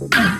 Ah!